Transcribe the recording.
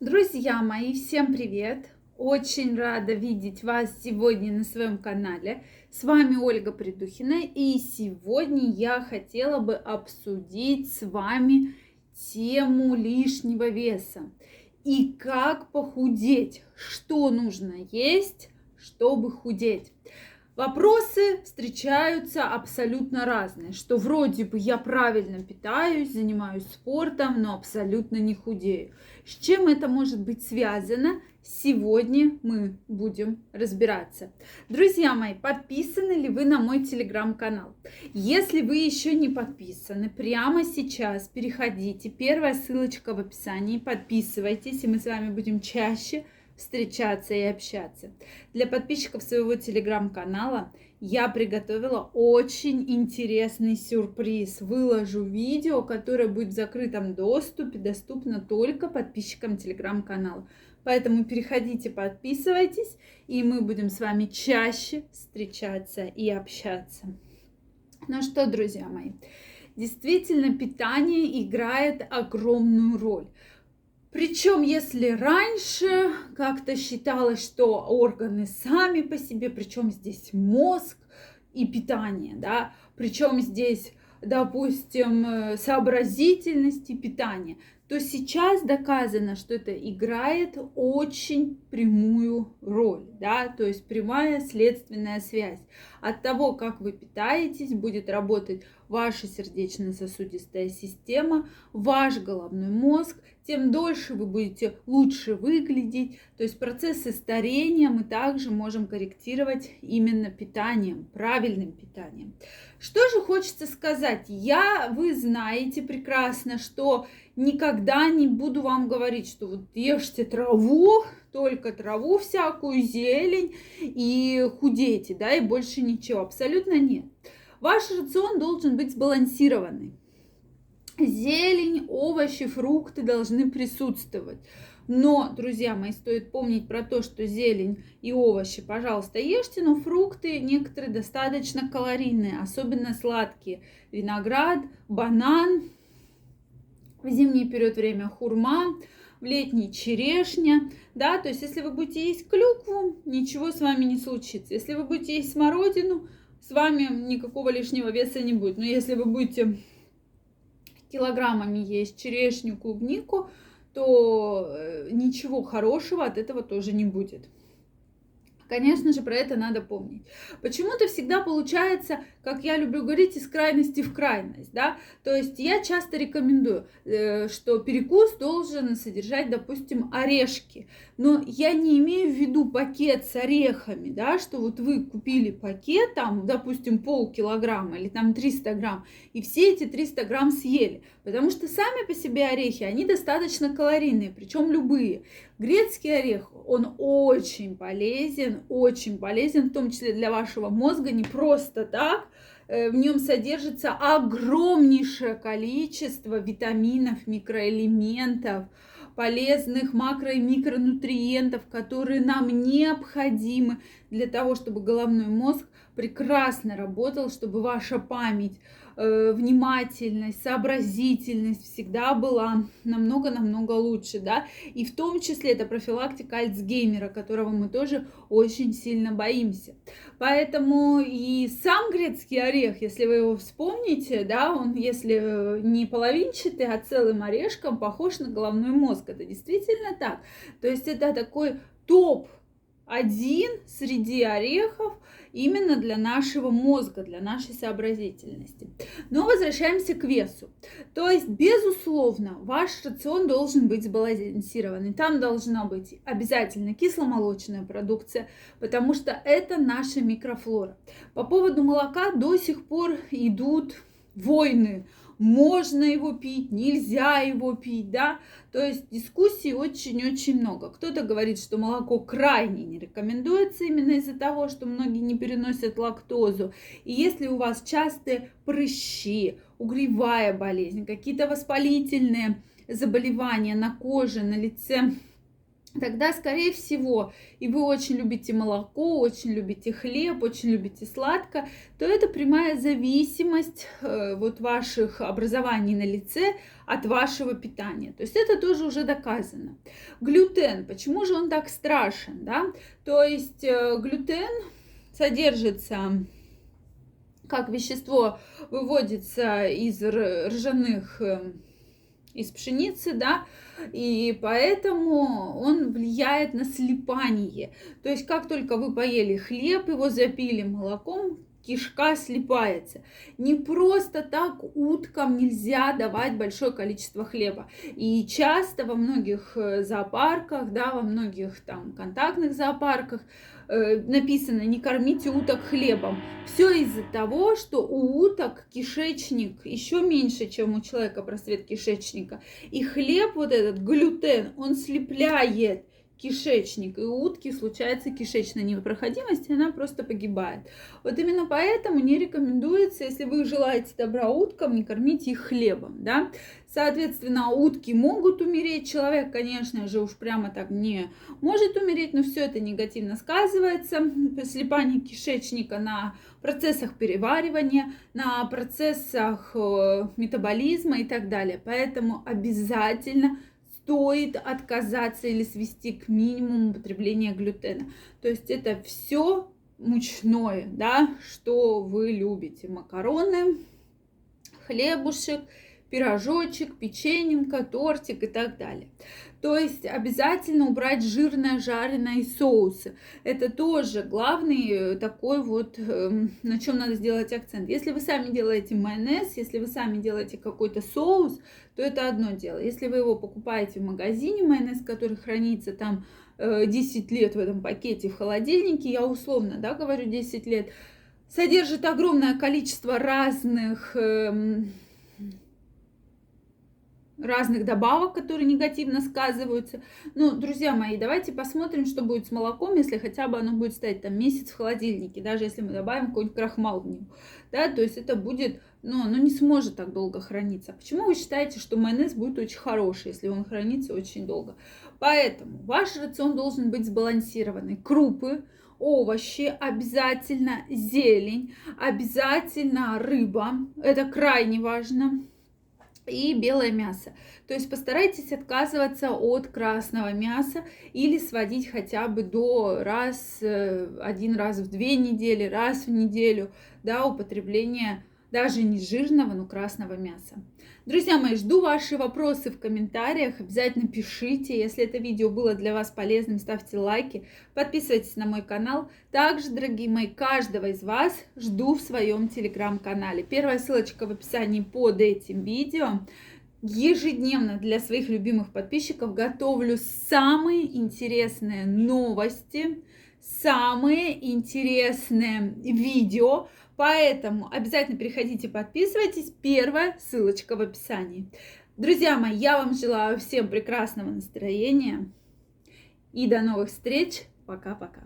Друзья мои, всем привет! Очень рада видеть вас сегодня на своем канале. С вами Ольга Придухина, и сегодня я хотела бы обсудить с вами тему лишнего веса и как похудеть, что нужно есть, чтобы худеть. Вопросы встречаются абсолютно разные, что вроде бы я правильно питаюсь, занимаюсь спортом, но абсолютно не худею. С чем это может быть связано? Сегодня мы будем разбираться. Друзья мои, подписаны ли вы на мой телеграм-канал? Если вы еще не подписаны, прямо сейчас переходите. Первая ссылочка в описании. Подписывайтесь, и мы с вами будем чаще встречаться и общаться. Для подписчиков своего телеграм-канала я приготовила очень интересный сюрприз. Выложу видео, которое будет в закрытом доступе, доступно только подписчикам телеграм-канала. Поэтому переходите, подписывайтесь, и мы будем с вами чаще встречаться и общаться. Ну что, друзья мои, действительно питание играет огромную роль. Причем, если раньше как-то считалось, что органы сами по себе, причем здесь мозг и питание, да, причем здесь, допустим, э, сообразительность и питание, то сейчас доказано, что это играет очень прямую роль, да, то есть прямая следственная связь. От того, как вы питаетесь, будет работать ваша сердечно-сосудистая система, ваш головной мозг, тем дольше вы будете лучше выглядеть. То есть процессы старения мы также можем корректировать именно питанием, правильным питанием. Что же хочется сказать? Я, вы знаете прекрасно, что никогда не буду вам говорить, что вот ешьте траву, только траву всякую, зелень и худейте, да, и больше ничего. Абсолютно нет. Ваш рацион должен быть сбалансированный. Зелень, овощи, фрукты должны присутствовать. Но, друзья мои, стоит помнить про то, что зелень и овощи, пожалуйста, ешьте, но фрукты некоторые достаточно калорийные, особенно сладкие. Виноград, банан, в зимний период время хурма, в летний черешня, да, то есть если вы будете есть клюкву, ничего с вами не случится. Если вы будете есть смородину, с вами никакого лишнего веса не будет. Но если вы будете килограммами есть черешню, клубнику, то э, ничего хорошего от этого тоже не будет. Конечно же, про это надо помнить. Почему-то всегда получается, как я люблю говорить, из крайности в крайность, да. То есть я часто рекомендую, э, что перекус должен содержать, допустим, орешки. Но я не имею в виду пакет с орехами, да, что вот вы купили пакет, там, допустим, полкилограмма или там 300 грамм, и все эти 300 грамм съели. Потому что сами по себе орехи, они достаточно калорийные, причем любые. Грецкий орех, он очень полезен, очень полезен, в том числе для вашего мозга, не просто так. Э, в нем содержится огромнейшее количество витаминов, микроэлементов, полезных макро- и микронутриентов, которые нам необходимы для того, чтобы головной мозг прекрасно работал, чтобы ваша память Э, внимательность, сообразительность всегда была намного-намного лучше, да, и в том числе это профилактика Альцгеймера, которого мы тоже очень сильно боимся. Поэтому и сам грецкий орех, если вы его вспомните, да, он, если не половинчатый, а целым орешком, похож на головной мозг. Это действительно так. То есть это такой топ один среди орехов именно для нашего мозга, для нашей сообразительности. Но возвращаемся к весу. То есть, безусловно, ваш рацион должен быть сбалансированный. Там должна быть обязательно кисломолочная продукция, потому что это наша микрофлора. По поводу молока до сих пор идут войны можно его пить, нельзя его пить, да. То есть дискуссий очень-очень много. Кто-то говорит, что молоко крайне не рекомендуется именно из-за того, что многие не переносят лактозу. И если у вас частые прыщи, угревая болезнь, какие-то воспалительные заболевания на коже, на лице, тогда, скорее всего, и вы очень любите молоко, очень любите хлеб, очень любите сладко, то это прямая зависимость э, вот ваших образований на лице от вашего питания. То есть это тоже уже доказано. Глютен, почему же он так страшен, да? То есть э, глютен содержится как вещество выводится из ржаных э, из пшеницы, да, и поэтому он влияет на слипание. То есть, как только вы поели хлеб, его запили молоком, кишка слипается. Не просто так уткам нельзя давать большое количество хлеба. И часто во многих э, зоопарках, да, во многих там контактных зоопарках Э, написано «не кормите уток хлебом». Все из-за того, что у уток кишечник еще меньше, чем у человека просвет кишечника. И хлеб, вот этот глютен, он слепляет кишечник, и у утки случается кишечная непроходимость, и она просто погибает. Вот именно поэтому не рекомендуется, если вы желаете добра уткам, не кормите их хлебом, да. Соответственно, утки могут умереть, человек, конечно же, уж прямо так не может умереть, но все это негативно сказывается. Слепание кишечника на процессах переваривания, на процессах э, метаболизма и так далее. Поэтому обязательно стоит отказаться или свести к минимуму употребление глютена. То есть это все мучное, да, что вы любите. Макароны, хлебушек, пирожочек, печененка, тортик и так далее. То есть обязательно убрать жирное, жареное и соусы. Это тоже главный э, такой вот, эм, на чем надо сделать акцент. Если вы сами делаете майонез, если вы сами делаете какой-то соус, то это одно дело. Если вы его покупаете в магазине, майонез, который хранится там 10 э, лет в этом пакете в холодильнике, я условно да, говорю 10 лет, содержит огромное количество разных эм, разных добавок, которые негативно сказываются. Ну, друзья мои, давайте посмотрим, что будет с молоком, если хотя бы оно будет стоять там месяц в холодильнике, даже если мы добавим какой-нибудь крахмал в него. Да, то есть это будет, ну, оно не сможет так долго храниться. Почему вы считаете, что майонез будет очень хороший, если он хранится очень долго? Поэтому ваш рацион должен быть сбалансированный. Крупы, овощи, обязательно зелень, обязательно рыба. Это крайне важно и белое мясо. То есть постарайтесь отказываться от красного мяса или сводить хотя бы до раз, э, один раз в две недели, раз в неделю, да, употребления даже не жирного, но красного мяса. Друзья мои, жду ваши вопросы в комментариях. Обязательно пишите. Если это видео было для вас полезным, ставьте лайки, подписывайтесь на мой канал. Также, дорогие мои, каждого из вас жду в своем телеграм-канале. Первая ссылочка в описании под этим видео. Ежедневно для своих любимых подписчиков готовлю самые интересные новости, самые интересные видео, Поэтому обязательно переходите, подписывайтесь. Первая ссылочка в описании. Друзья мои, я вам желаю всем прекрасного настроения и до новых встреч. Пока-пока.